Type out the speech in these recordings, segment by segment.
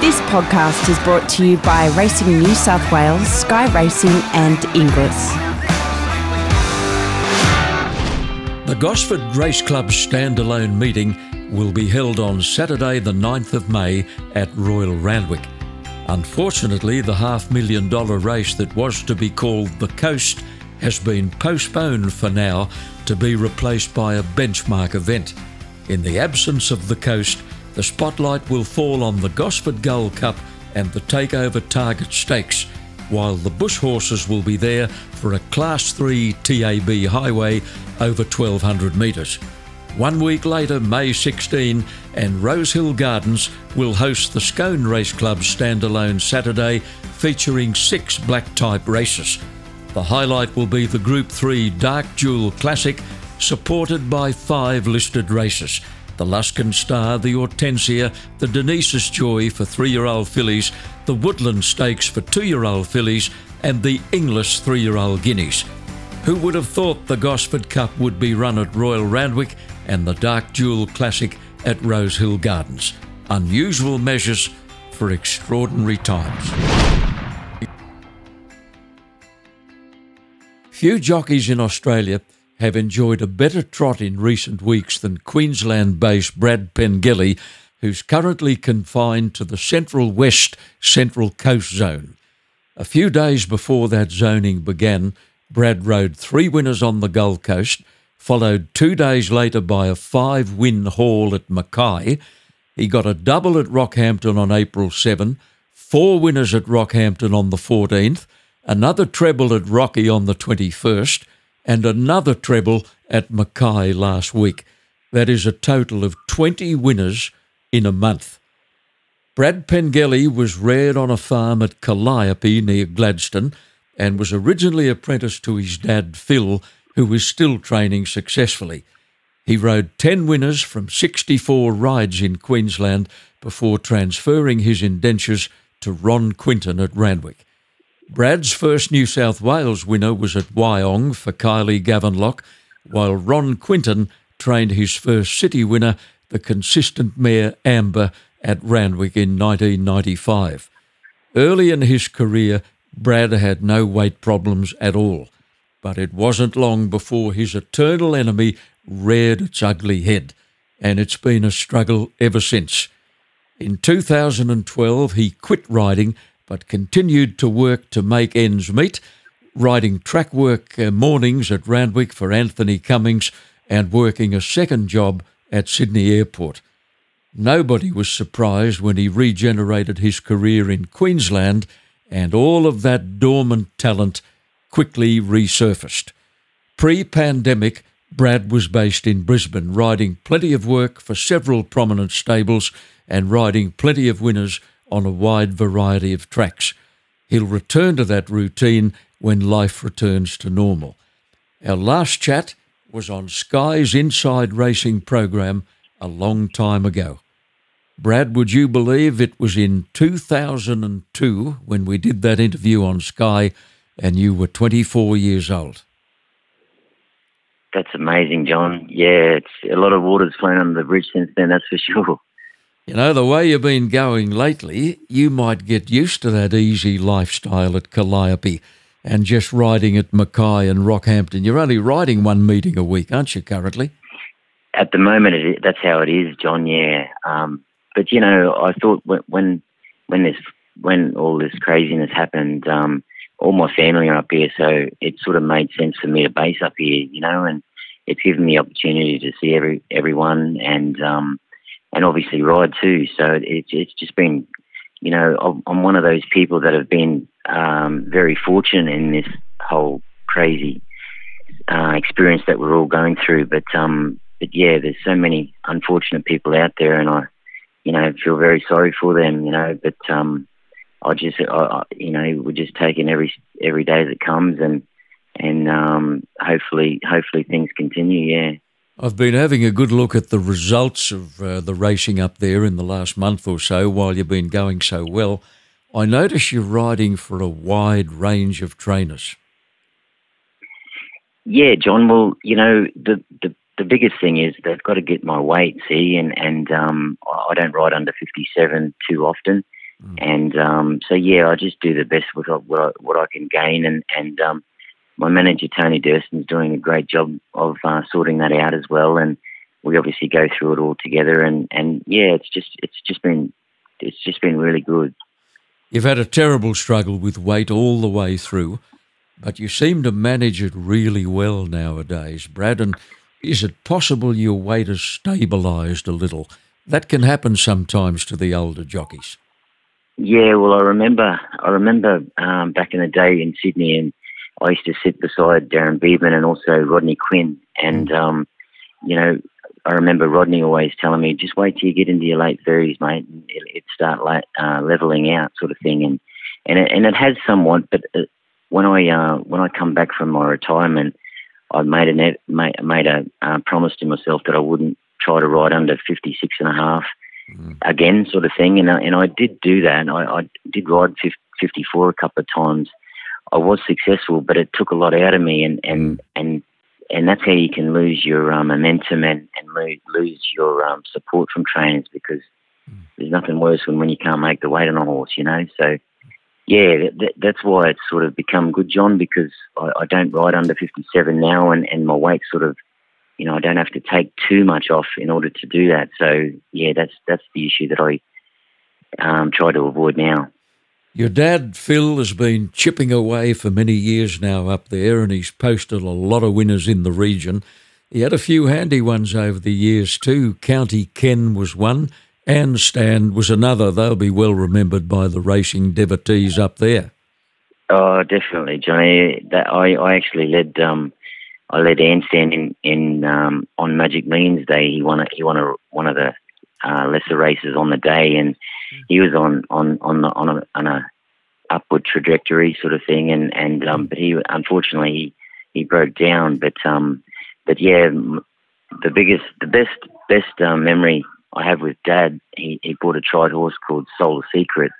This podcast is brought to you by Racing New South Wales, Sky Racing, and Inglis. The Gosford Race Club's standalone meeting will be held on Saturday, the 9th of May at Royal Randwick. Unfortunately, the half million dollar race that was to be called the Coast has been postponed for now to be replaced by a benchmark event. In the absence of the Coast, the spotlight will fall on the Gosford Gold Cup and the Takeover Target Stakes, while the Bush horses will be there for a Class 3 TAB highway over 1200 metres. One week later, May 16, and Rosehill Gardens will host the Scone Race Club's standalone Saturday featuring six black type races. The highlight will be the Group 3 Dark Jewel Classic, supported by five listed races the Luskin Star, the Hortensia, the Denise's Joy for three year old fillies, the Woodland Stakes for two year old fillies, and the Inglis three year old guineas. Who would have thought the Gosford Cup would be run at Royal Randwick and the Dark Jewel Classic at Rosehill Gardens? Unusual measures for extraordinary times. Few jockeys in Australia have enjoyed a better trot in recent weeks than Queensland based Brad Pengelly, who's currently confined to the Central West Central Coast Zone. A few days before that zoning began, Brad rode three winners on the Gold Coast, followed two days later by a five win haul at Mackay. He got a double at Rockhampton on April 7, four winners at Rockhampton on the 14th, another treble at Rocky on the 21st, and another treble at Mackay last week. That is a total of 20 winners in a month. Brad Pengelly was reared on a farm at Calliope near Gladstone and was originally apprenticed to his dad Phil, who is still training successfully. He rode 10 winners from 64 rides in Queensland before transferring his indentures to Ron Quinton at Randwick. Brad's first New South Wales winner was at Wyong for Kylie Gavenlock, while Ron Quinton trained his first city winner, the consistent mare Amber, at Randwick in 1995. Early in his career, Brad had no weight problems at all, but it wasn't long before his eternal enemy reared its ugly head, and it's been a struggle ever since. In 2012, he quit riding but continued to work to make ends meet, riding track work uh, mornings at Randwick for Anthony Cummings and working a second job at Sydney Airport. Nobody was surprised when he regenerated his career in Queensland and all of that dormant talent quickly resurfaced. Pre pandemic, Brad was based in Brisbane, riding plenty of work for several prominent stables and riding plenty of winners on a wide variety of tracks. He'll return to that routine when life returns to normal. Our last chat was on Sky's Inside Racing program a long time ago. Brad, would you believe it was in 2002 when we did that interview on Sky and you were 24 years old? That's amazing, John. Yeah, it's a lot of water's flown under the bridge since then, that's for sure. You know, the way you've been going lately, you might get used to that easy lifestyle at Calliope and just riding at Mackay and Rockhampton. You're only riding one meeting a week, aren't you, currently? At the moment, it, that's how it is, John. Yeah, um, but you know, I thought when when this when all this craziness happened, um, all my family are up here, so it sort of made sense for me to base up here, you know, and it's given me the opportunity to see every everyone and um, and obviously ride too. So it's it's just been, you know, I'm one of those people that have been um, very fortunate in this whole crazy uh, experience that we're all going through. But um, but yeah, there's so many unfortunate people out there, and I, you know, feel very sorry for them. You know, but um, I just, I, you know, we're just taking every every day that comes, and and um, hopefully, hopefully things continue. Yeah. I've been having a good look at the results of uh, the racing up there in the last month or so while you've been going so well. I notice you're riding for a wide range of trainers. Yeah, John. Well, you know, the, the, the biggest thing is they've got to get my weight, see, and, and um, I don't ride under 57 too often. Mm. And um, so, yeah, I just do the best with what I, what I can gain. And, and um, my manager, Tony Durston, is doing a great job of uh, sorting that out as well. And we obviously go through it all together. And, and yeah, it's just it's just been it's just been really good. You've had a terrible struggle with weight all the way through, but you seem to manage it really well nowadays, Brad. And is it possible your weight has stabilised a little? That can happen sometimes to the older jockeys. Yeah, well, I remember, I remember um, back in the day in Sydney, and I used to sit beside Darren Beadman and also Rodney Quinn, and mm. um, you know, I remember Rodney always telling me, just wait till you get into your late thirties, mate, and it, it start like, uh, leveling out, sort of thing. And and it, and it has somewhat, but uh, when I uh, when I come back from my retirement, I made a net, made, made a uh, promise to myself that I wouldn't try to ride under fifty six and a half mm. again, sort of thing. And uh, and I did do that. I, I did ride fifty four a couple of times. I was successful, but it took a lot out of me, and and mm. and and that's how you can lose your um, momentum and, and lose your um, support from trainers because mm. there's nothing worse than when you can't make the weight on a horse, you know. So, yeah, that, that's why it's sort of become good, John, because I, I don't ride under 57 now and, and my weight sort of, you know, I don't have to take too much off in order to do that. So, yeah, that's that's the issue that I um, try to avoid now. Your dad, Phil, has been chipping away for many years now up there, and he's posted a lot of winners in the region. He had a few handy ones over the years too. County Ken was one, and Stand was another. They'll be well remembered by the racing devotees up there. Oh, definitely, Johnny. That I, I actually led um, I led Anstand in, in um, on Magic Millions Day. He won a, he won a, one of the uh, lesser races on the day, and he was on on on the, on a, on a upward trajectory sort of thing, and and um, but he unfortunately he, he broke down. But um, but yeah, the biggest, the best best um, memory I have with Dad, he he bought a tried horse called Solar Secret,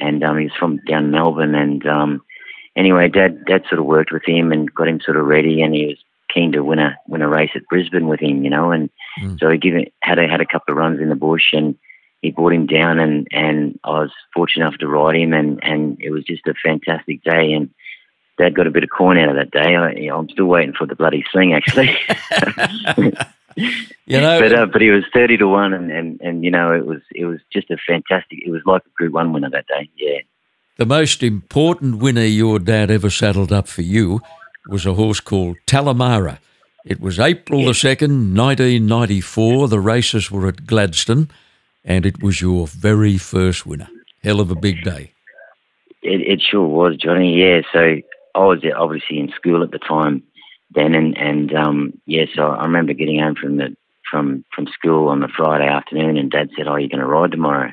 and um, he was from down Melbourne, and um, anyway, Dad Dad sort of worked with him and got him sort of ready, and he was keen to win a win a race at Brisbane with him, you know, and mm. so he given had a had a couple of runs in the bush and he brought him down and, and I was fortunate enough to ride him and, and it was just a fantastic day and Dad got a bit of corn out of that day. I, you know, I'm still waiting for the bloody sling actually. you know, but uh, but he was thirty to one, and, and, and you know it was it was just a fantastic. It was like a Group One winner that day. Yeah. The most important winner your dad ever saddled up for you was a horse called Talamara. It was April the second, nineteen ninety four. The races were at Gladstone and it was your very first winner. Hell of a big day. It, it sure was, Johnny. Yeah, so I was obviously in school at the time then, and and um, yeah, so I remember getting home from the from from school on the Friday afternoon, and Dad said, "Oh, you're going to ride tomorrow,"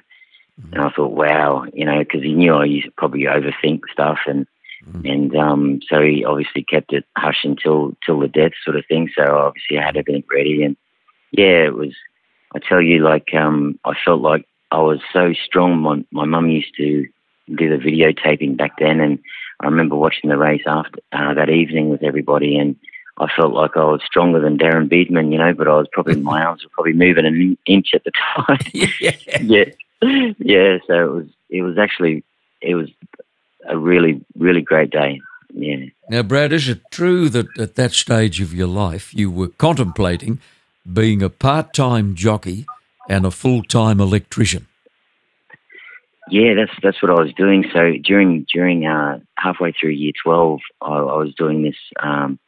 mm-hmm. and I thought, "Wow," you know, because he knew I used to probably overthink stuff, and mm-hmm. and um, so he obviously kept it hush until till the death sort of thing. So obviously I had everything ready, and yeah, it was I tell you, like um, I felt like I was so strong. My my mum used to do the videotaping back then, and I remember watching the race after uh, that evening with everybody, and I felt like I was stronger than Darren Beadman, you know. But I was probably my arms were probably moving an inch at the time. yeah, yeah, yeah. So it was it was actually it was a really really great day. Yeah. Now, Brad, is it true that at that stage of your life you were contemplating? Being a part time jockey and a full time electrician. Yeah, that's that's what I was doing. So during during uh, halfway through year twelve, I, I was doing this um,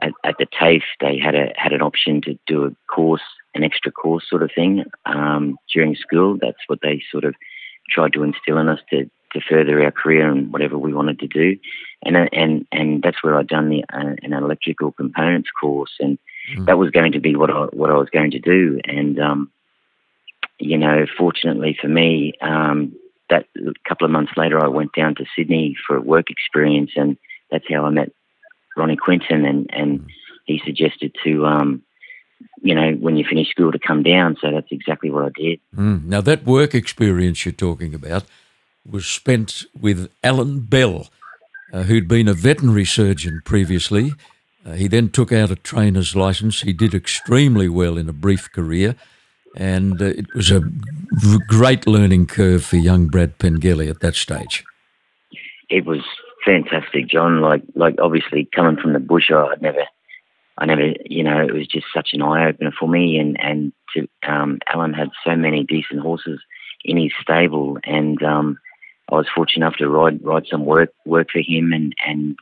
at, at, the TAFE. They had a had an option to do a course, an extra course sort of thing um, during school. That's what they sort of tried to instill in us to to further our career and whatever we wanted to do. And and and that's where I'd done the uh, an electrical components course and Mm. That was going to be what I what I was going to do, and um, you know, fortunately for me, um, that a couple of months later, I went down to Sydney for a work experience, and that's how I met Ronnie Quinton, and and mm. he suggested to. Um, you know, when you finish school to come down. So that's exactly what I did. Mm. Now, that work experience you're talking about was spent with Alan Bell, uh, who'd been a veterinary surgeon previously he then took out a trainer's license. He did extremely well in a brief career. and uh, it was a great learning curve for young Brad Pengelly at that stage. It was fantastic, John. Like, like obviously coming from the bush, I'd never, I never, you know, it was just such an eye opener for me. And and to, um, Alan had so many decent horses in his stable, and um, I was fortunate enough to ride ride some work work for him, and and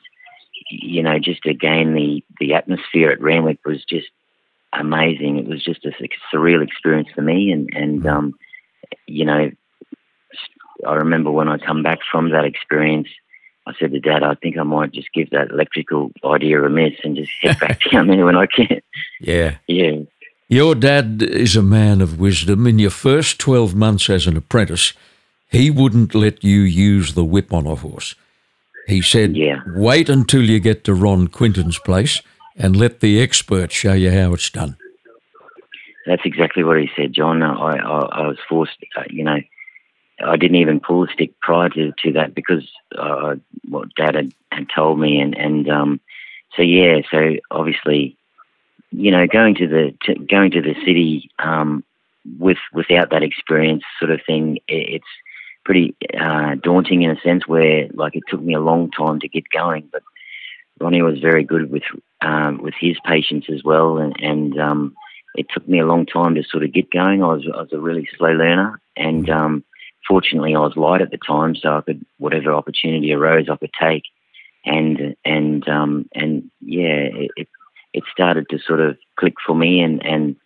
you know, just again the the atmosphere at Randwick was just amazing. It was just a surreal experience for me, and and mm. um, you know, I remember when I come back from that experience, I said to Dad, I think I might just give that electrical idea a miss and just head back down there when I can. Yeah, yeah. Your dad is a man of wisdom. In your first twelve months as an apprentice, he wouldn't let you use the whip on a horse. He said, yeah. "Wait until you get to Ron Quinton's place." and let the expert show you how it's done. That's exactly what he said, John. I, I, I was forced, uh, you know, I didn't even pull the stick prior to, to that because uh, what Dad had, had told me, and and um, so yeah, so obviously, you know, going to the to, going to the city um, with without that experience, sort of thing, it, it's pretty uh, daunting in a sense where like it took me a long time to get going, but Ronnie was very good with um, with his patients as well, and, and um, it took me a long time to sort of get going. I was I was a really slow learner, and um, fortunately, I was light at the time, so I could whatever opportunity arose, I could take, and and um, and yeah, it it started to sort of click for me, and and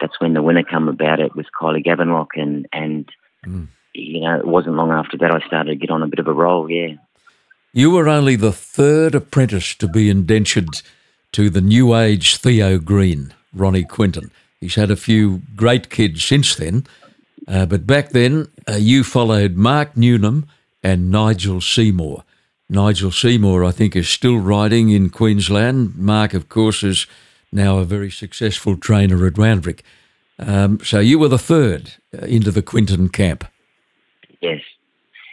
that's when the winner come about it with Kylie Gavin and and mm. You know it wasn't long after that I started to get on a bit of a roll, yeah. You were only the third apprentice to be indentured to the new age Theo Green, Ronnie Quinton. He's had a few great kids since then, uh, but back then uh, you followed Mark Newnham and Nigel Seymour. Nigel Seymour, I think, is still riding in Queensland. Mark, of course, is now a very successful trainer at Randwick. Um, so you were the third uh, into the Quinton camp. Yes,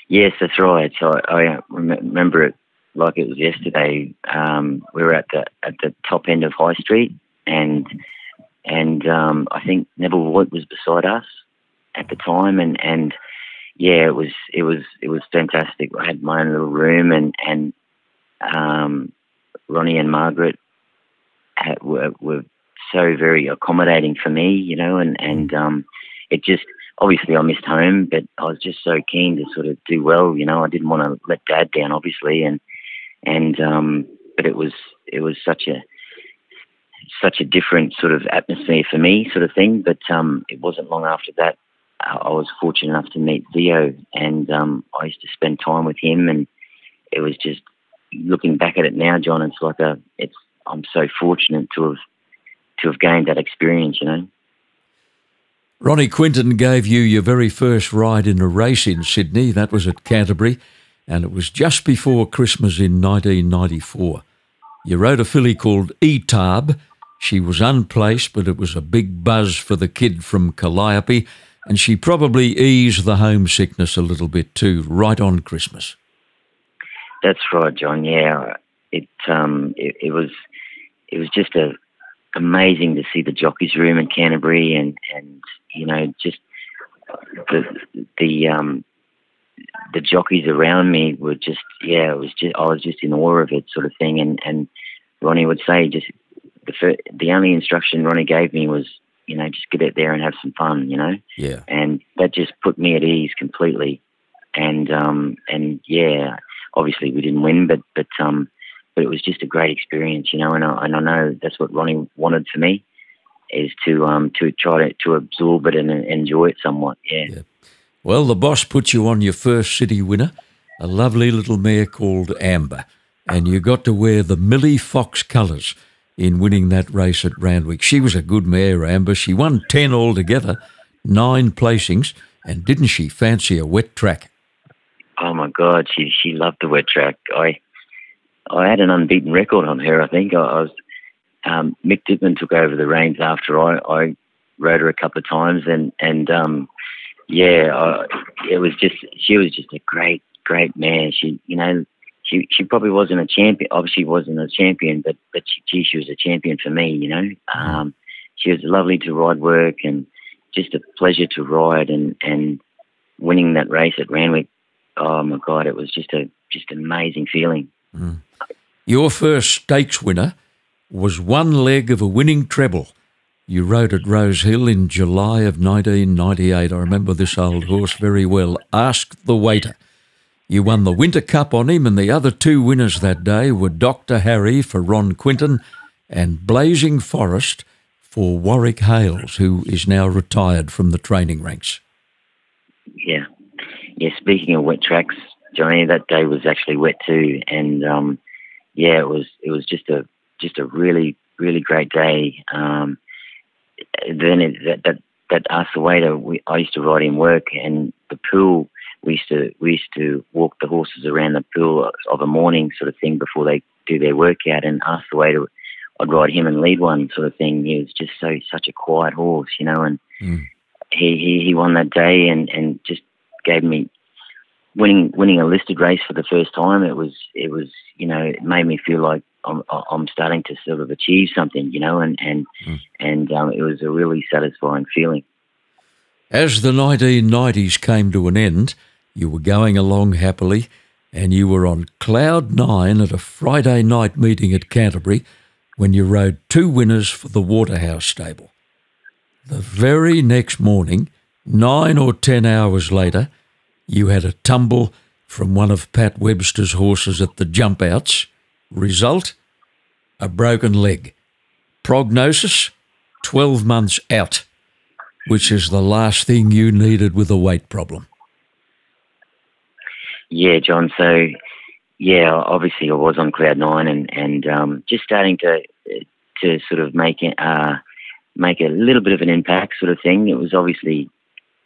Yes, that's right. So I, I remember it like it was yesterday. Um, we were at the at the top end of High Street, and and um, I think Neville Voigt was beside us at the time, and and yeah, it was it was it was fantastic. I had my own little room, and and um, Ronnie and Margaret had, were, were so very accommodating for me, you know, and and um, it just obviously I missed home, but I was just so keen to sort of do well. You know, I didn't want to let Dad down, obviously, and and um, but it was it was such a such a different sort of atmosphere for me, sort of thing. But um, it wasn't long after that I was fortunate enough to meet Theo, and um, I used to spend time with him, and it was just looking back at it now, John. It's like a it's I'm so fortunate to have to have gained that experience, you know. Ronnie Quinton gave you your very first ride in a race in Sydney. That was at Canterbury, and it was just before Christmas in 1994. You rode a filly called Etab. She was unplaced, but it was a big buzz for the kid from Calliope, and she probably eased the homesickness a little bit too, right on Christmas. That's right, John. Yeah, it um, it, it was it was just a amazing to see the jockeys room in Canterbury and and you know just the the um the jockeys around me were just yeah it was just I was just in awe of it sort of thing. And and Ronnie would say just the first, the only instruction Ronnie gave me was you know just get out there and have some fun you know? Yeah. And that just put me at ease completely. And um and yeah obviously we didn't win but but um but it was just a great experience, you know. And I, and I know that's what Ronnie wanted for me is to um to try to, to absorb it and enjoy it somewhat. Yeah. yeah. Well, the boss put you on your first city winner, a lovely little mare called Amber, and you got to wear the Millie Fox colours in winning that race at Randwick. She was a good mare, Amber. She won ten altogether, nine placings, and didn't she fancy a wet track? Oh my God, she she loved the wet track. I I had an unbeaten record on her. I think I, I was. Um, Mick Dittman took over the reins after I, I rode her a couple of times, and and um, yeah, I, it was just she was just a great great mare. She you know she she probably wasn't a champion. Obviously, wasn't a champion, but but she, she was a champion for me. You know, um, she was lovely to ride work, and just a pleasure to ride and and winning that race at Randwick. Oh my God, it was just a just an amazing feeling. Mm. Your first stakes winner was one leg of a winning treble. You rode at Rosehill in July of 1998. I remember this old horse very well. Ask the waiter. You won the Winter Cup on him, and the other two winners that day were Dr. Harry for Ron Quinton and Blazing Forest for Warwick Hales, who is now retired from the training ranks. Yeah. Yeah, speaking of wet tracks, Johnny, that day was actually wet too. And um, yeah, it was it was just a just a really, really great day. Um, then it, that that that Ask the Waiter, we, I used to ride in work and the pool we used to we used to walk the horses around the pool of a morning sort of thing before they do their workout and ask the waiter I'd ride him and lead one sort of thing. He was just so such a quiet horse, you know, and mm. he, he he won that day and and just gave me winning winning a listed race for the first time. It was it was you know it made me feel like I'm I'm starting to sort of achieve something, you know, and and mm. and um, it was a really satisfying feeling. As the 1990s came to an end, you were going along happily, and you were on cloud nine at a Friday night meeting at Canterbury when you rode two winners for the Waterhouse stable. The very next morning, nine or ten hours later, you had a tumble from one of Pat Webster's horses at the jump outs. Result? A broken leg. Prognosis? 12 months out, which is the last thing you needed with a weight problem. Yeah, John. So yeah, obviously I was on cloud nine and and um, just starting to to sort of make it uh, make a little bit of an impact, sort of thing. It was obviously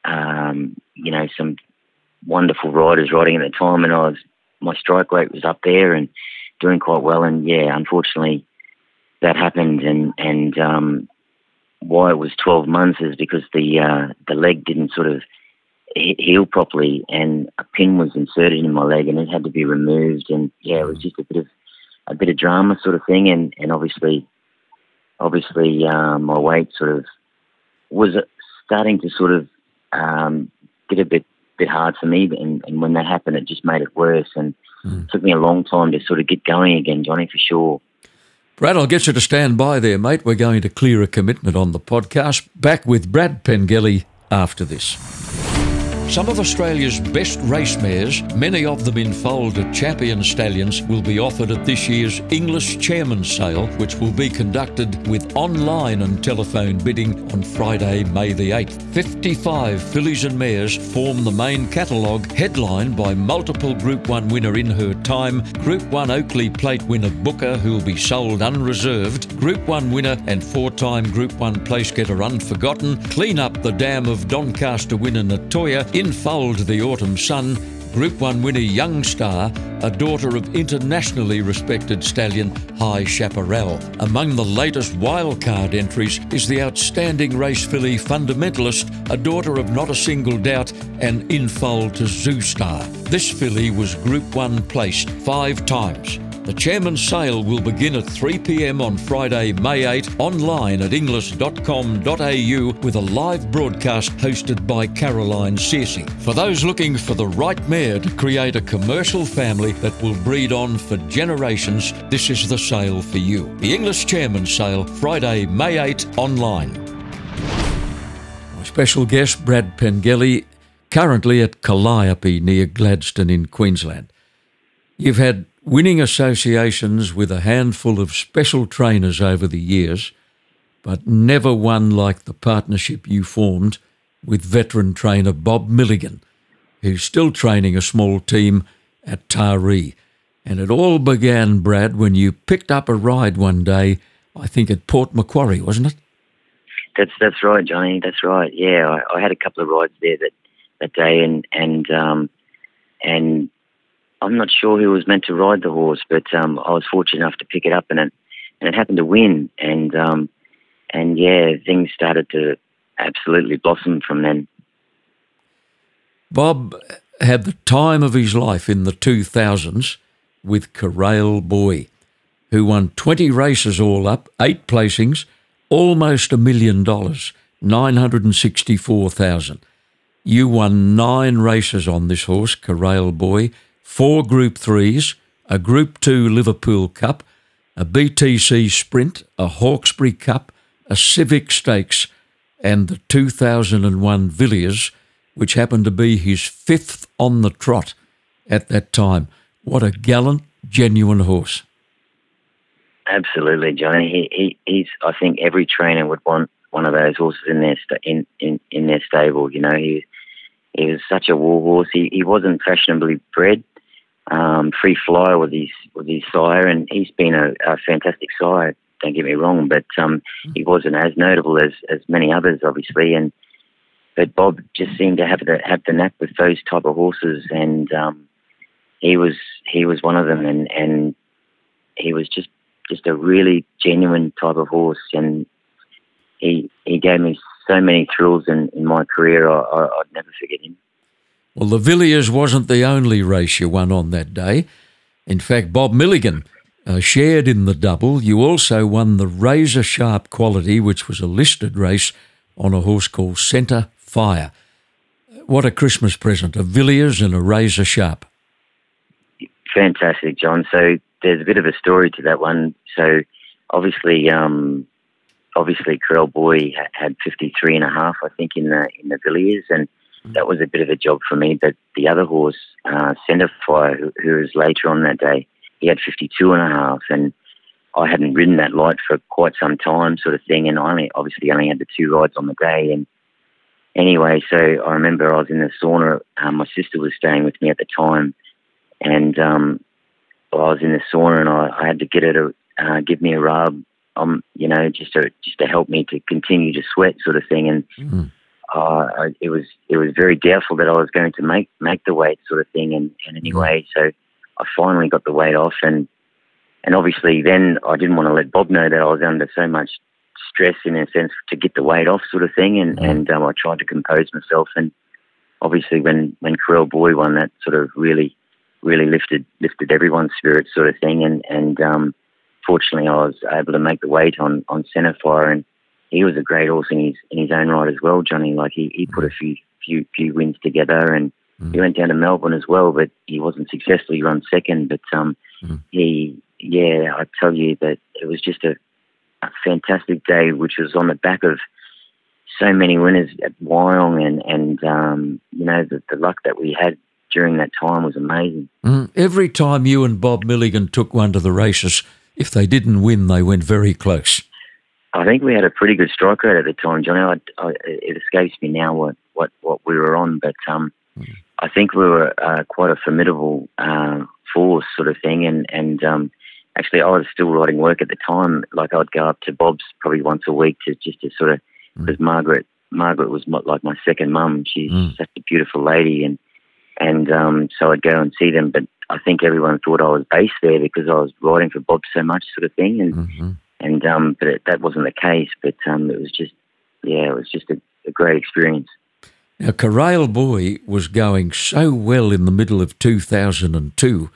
um, you know some wonderful riders riding at the time, and I was my strike rate was up there and doing quite well. And yeah, unfortunately, that happened, and and um, why it was 12 months is because the uh, the leg didn't sort of heal properly, and a pin was inserted in my leg, and it had to be removed. And yeah, it was just a bit of a bit of drama sort of thing, and and obviously, obviously, um, my weight sort of was starting to sort of um, get a bit bit hard for me, and, and when that happened, it just made it worse, and mm. took me a long time to sort of get going again, Johnny, for sure. Brad, I'll get you to stand by there, mate. We're going to clear a commitment on the podcast. Back with Brad Pengelly after this. Some of Australia's best race mares, many of them in foaled champion stallions, will be offered at this year's Inglis Chairman's Sale, which will be conducted with online and telephone bidding on Friday, May the 8th. 55 fillies and mares form the main catalogue, headlined by multiple Group 1 winner in her time, Group 1 Oakleigh Plate winner Booker, who will be sold unreserved, Group 1 winner and four time Group 1 place getter Unforgotten, Clean Up the Dam of Doncaster winner Nettoyer, Infold the Autumn Sun, Group 1 winner Youngstar, a daughter of internationally respected stallion High Chaparral. Among the latest wildcard entries is the outstanding race filly Fundamentalist, a daughter of Not a Single Doubt and Infold to Zoustar. This filly was Group 1 placed five times. The chairman's sale will begin at 3 pm on Friday, May 8, online at inglis.com.au with a live broadcast hosted by Caroline Searcy. For those looking for the right mare to create a commercial family that will breed on for generations, this is the sale for you. The Inglis Chairman's Sale, Friday, May 8, online. My special guest, Brad Pengelly, currently at Calliope near Gladstone in Queensland. You've had winning associations with a handful of special trainers over the years, but never one like the partnership you formed with veteran trainer Bob Milligan, who's still training a small team at Taree. And it all began, Brad, when you picked up a ride one day, I think at Port Macquarie, wasn't it? That's that's right, Johnny. That's right. Yeah, I, I had a couple of rides there that that day, and and um, and I'm not sure who was meant to ride the horse, but um, I was fortunate enough to pick it up, and it and it happened to win, and um, and yeah, things started to absolutely blossom from then. Bob had the time of his life in the 2000s with Carael Boy, who won 20 races all up, eight placings, almost a million dollars. 964,000. You won nine races on this horse, Carael Boy, four Group 3s, a Group 2 Liverpool Cup, a BTC Sprint, a Hawkesbury Cup, a Civic Stakes, and the 2001 Villiers, which happened to be his fifth on the trot at that time. What a gallant, genuine horse. Absolutely, Johnny. He, he, he's. I think every trainer would want one of those horses in their sta- in, in, in their stable. You know, he he was such a war horse. He, he wasn't fashionably bred. Um, Free Flyer was his was his sire, and he's been a, a fantastic sire. Don't get me wrong, but um, he wasn't as notable as, as many others, obviously. And but Bob just seemed to have the have the knack with those type of horses, and um, he was he was one of them, and and he was just just a really genuine type of horse, and he he gave me so many thrills in, in my career. I, I, I'd never forget him. Well, the Villiers wasn't the only race you won on that day. In fact, Bob Milligan uh, shared in the double. You also won the Razor Sharp Quality, which was a listed race on a horse called Centre Fire. What a Christmas present, a Villiers and a Razor Sharp. Fantastic, John. So there's a bit of a story to that one. So obviously, um, obviously, Carael Boy had 53 and a half, I think, in the in the Villiers, and that was a bit of a job for me. But the other horse, uh, Centerfire, who, who was later on that day, he had 52 and a half, and I hadn't ridden that light for quite some time, sort of thing, and I only obviously only had the two rides on the day, and anyway, so I remember I was in the sauna. Um, my sister was staying with me at the time, and um, I was in the sauna, and I, I had to get her to uh, give me a rub, um, you know, just to just to help me to continue to sweat, sort of thing, and. Mm. Uh, I, it was it was very doubtful that I was going to make make the weight sort of thing, and, and anyway, so I finally got the weight off, and and obviously then I didn't want to let Bob know that I was under so much stress in a sense to get the weight off, sort of thing, and Mm. and um, I tried to compose myself, and obviously when when Carael Boy won, that sort of really really lifted lifted everyone's spirits, sort of thing, and and um, fortunately I was able to make the weight on on Centerfire, and he was a great horse in his in his own right as well, Johnny. Like he, he put a few few few wins together, and he went down to Melbourne as well, but he wasn't successful. He run second, but um, Mhm. he yeah, I tell you that it was just a, a fantastic day, which was on the back of so many winners at Wyong, and and um, you know the, the luck that we had during that time was amazing. Mm. Every time you and Bob Milligan took one to the races, if they didn't win, they went very close. I think we had a pretty good strike rate at the time, Johnny. I, I, it escapes me now what, what, what we were on, but um, I think we were uh, quite a formidable uh, force, sort of thing. And and um, actually, I was still writing work at the time. Like I'd go up to Bob's probably once a week to just to sort of because Margaret Margaret was mo- like my second mum. She's Mm. such a beautiful lady, and and um, so I'd go and see them. But I think everyone thought I was based there because I was writing for Bob so much, sort of thing. And hmm and um, but it, that wasn't the case. But um, it was just, yeah, it was just a, a great experience. Now, Carael Boy was going so well in the middle of 2002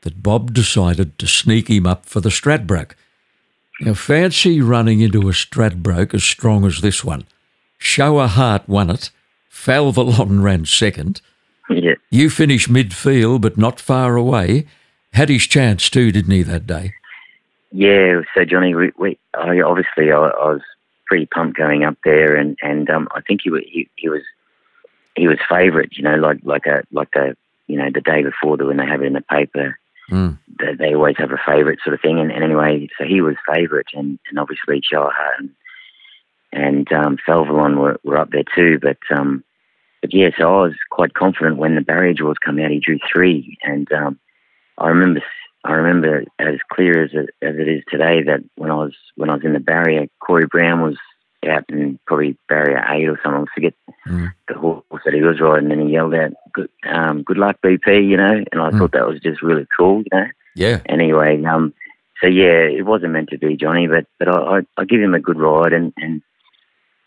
that Bob decided to sneak him up for the Stradbroke. Now, fancy running into a Stradbroke as strong as this one. Show A Heart won it. Falvelon ran second. yeah, You finished midfield, but not far away. Had his chance too, didn't he, that day? Yeah. So Johnny, we, we I, obviously I, I was pretty pumped going up there, and and um, I think he, he he was he was favourite. You know, like like a like a you know the day before that when they have it in the paper. Mm. they, they always have a favourite sort of thing. And, and anyway, so he was favourite, and, and obviously Shower and and um, Falvelon were, were up there too. But um, but yeah, so I was quite confident when the barrier draws come out. He drew three, and um, I remember I remember as clear as it, as it is today that when I was when I was in the barrier, Corey Brown was out in probably barrier eight or something. I forget Mm. the horse that he was riding, and he yelled out, "Good, um, good luck, BP," you know. And I Mm. thought that was just really cool, you know Yeah. anyway, um, so yeah, it wasn't meant to be Johnny, but but I I, I give him a good ride, and and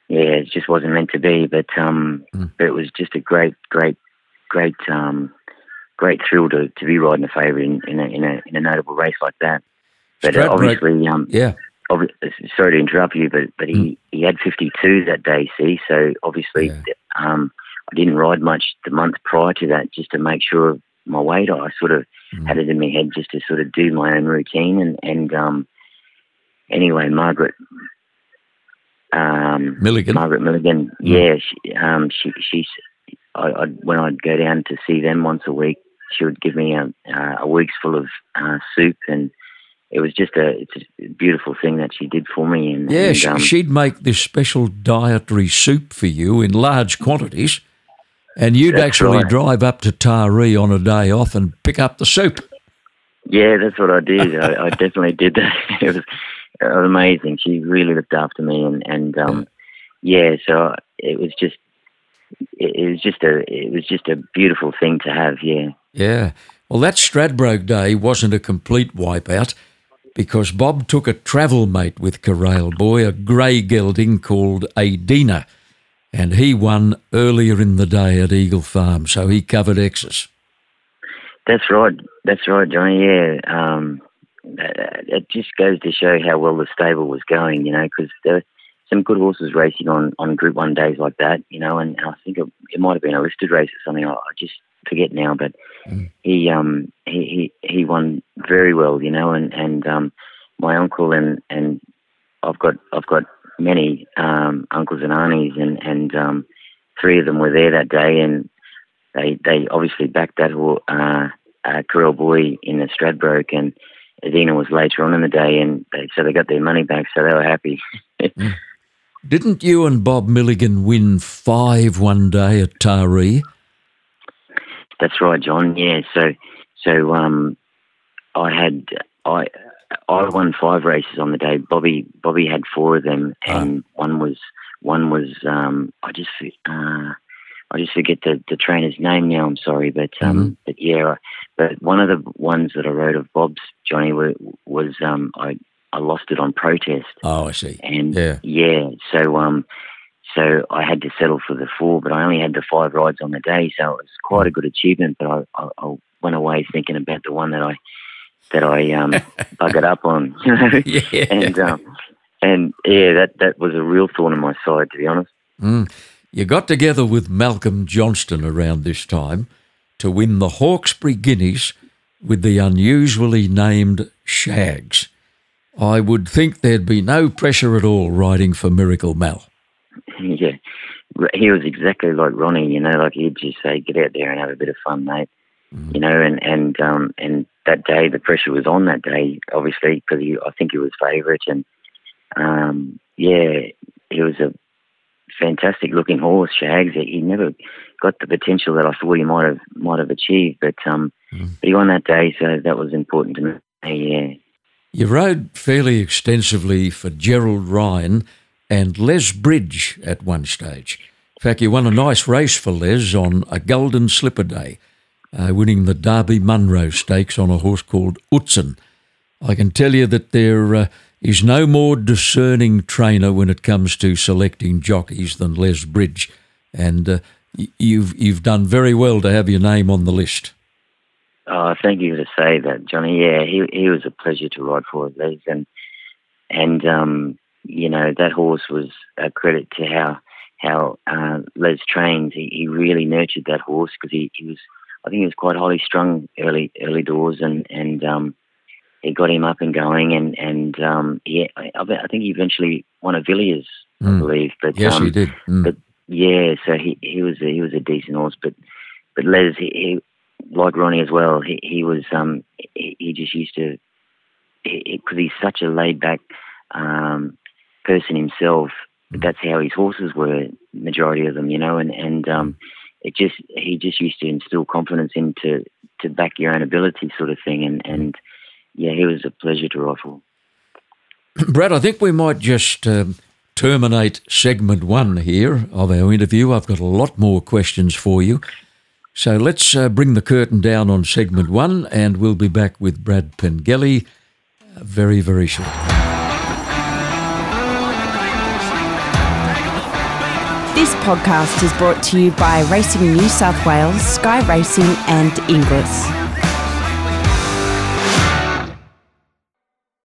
yeah, it just wasn't meant to be. But um, Mm. but it was just a great, great, great um, great thrill to, to be riding a favourite in, in a in a in a notable race like that. But uh, obviously, um, Yeah. sorry to interrupt you, but but he, mm. he had 52 that day. See, so obviously, yeah. um, I didn't ride much the month prior to that just to make sure of my weight. I sort of mm. had it in my head just to sort of do my own routine. And and um, anyway, Margaret um, Milligan. Margaret Milligan. Mm. Yeah, she, um, she she's I, I, when I'd go down to see them once a week, she would give me a, a week's full of uh, soup and it was just a it's a beautiful thing that she did for me. And yeah, and, um, she'd make this special dietary soup for you in large quantities, and you'd actually right. drive up to Taree on a day off and pick up the soup. Yeah, that's what I did. I, I, definitely did that. It was, amazing. She really looked after me, and and um, yeah. yeah, so it was just it, it was just a it was just a beautiful thing to have. Yeah. Yeah. Well, that Stradbroke Day wasn't a complete wipeout because Bob took a travel mate with Carael Boy, a grey gelding called Adina, and he won earlier in the day at Eagle Farm, so he covered X's. That's right. That's right, Johnny. Yeah. Um, it just goes to show how well the stable was going, you know, because there some good horses racing on, on Group 1 days like that, you know, and I think it, it might have been a listed race or something. I, I just forget now, but mm. he um he, he he won very well, you know, and and um my uncle and and I've got I've got many um uncles and aunties and and um three of them were there that day and they they obviously backed that uh uh Carael Boy in the Stradbroke and Adina was later on in the day and they, so they got their money back so they were happy. Didn't you and Bob Milligan win five one day at Taree? That's right, John. Yeah. So, so um, I had I I won five races on the day. Bobby Bobby had four of them, ah. and oh. one was one was um, I just uh, I just forget the, the trainer's name now. I'm sorry, but um, mm-hmm. but yeah, but one of the ones that I rode of Bob's Johnny was, was um, I I lost it on protest. Oh, I see. And yeah, yeah. So um, so I had to settle for the four, but I only had the five rides on the day, so it was quite a good achievement. But I, I, I went away thinking about the one that I that I um, buggered up on, you know. Yeah. And um, and yeah, that that was a real thorn in my side, to be honest. Mm. You got together with Malcolm Johnston around this time to win the Hawkesbury Guineas with the unusually named Shags. I would think there'd be no pressure at all riding for Miracle Mal. yeah, he was exactly like Ronnie. You know, like he'd just say, "Get out there and have a bit of fun, mate." Mm. You know, and and um and that day the pressure was on that day, obviously, because I think he was favourite, and um yeah, he was a fantastic looking horse, Shags. He never got the potential that I thought he might have might have achieved, but um, mm. but he won that day, so that was important to me. Yeah. You rode fairly extensively for Gerald Ryan and Les Bridge at one stage. In fact, you won a nice race for Les on a Golden Slipper Day, uh, winning the Darby Munro Stakes on a horse called Utzon. I can tell you that there uh, is no more discerning trainer when it comes to selecting jockeys than Les Bridge, and uh, you've you've done very well to have your name on the list. Oh, thank you to say that, Johnny. Yeah, he he was a pleasure to ride for, Les, and and um, you know, that horse was a credit to how how uh, Les trains. He, he really nurtured that horse because he, he was, I think, he was quite highly strung early early doors, and and um, he got him up and going, and and um, yeah, I, I think he eventually won a Villiers, mm. I believe. But yes, um, he did. Mm. But yeah, so he he was a, he was a decent horse, but but Les, he like Ronnie as well. He he was um he, he just used to because he, he's such a laid back um person himself. But that's how his horses were, majority of them, you know, and and um, it just he just used to instill confidence into to back your own ability, sort of thing, and and yeah, he was a pleasure to rifle. Brad, I think we might just um, terminate segment one here of our interview. I've got a lot more questions for you. So let's uh, bring the curtain down on segment one, and we'll be back with Brad Pengelly uh, very, very shortly. This podcast is brought to you by Racing New South Wales, Sky Racing, and Inglis.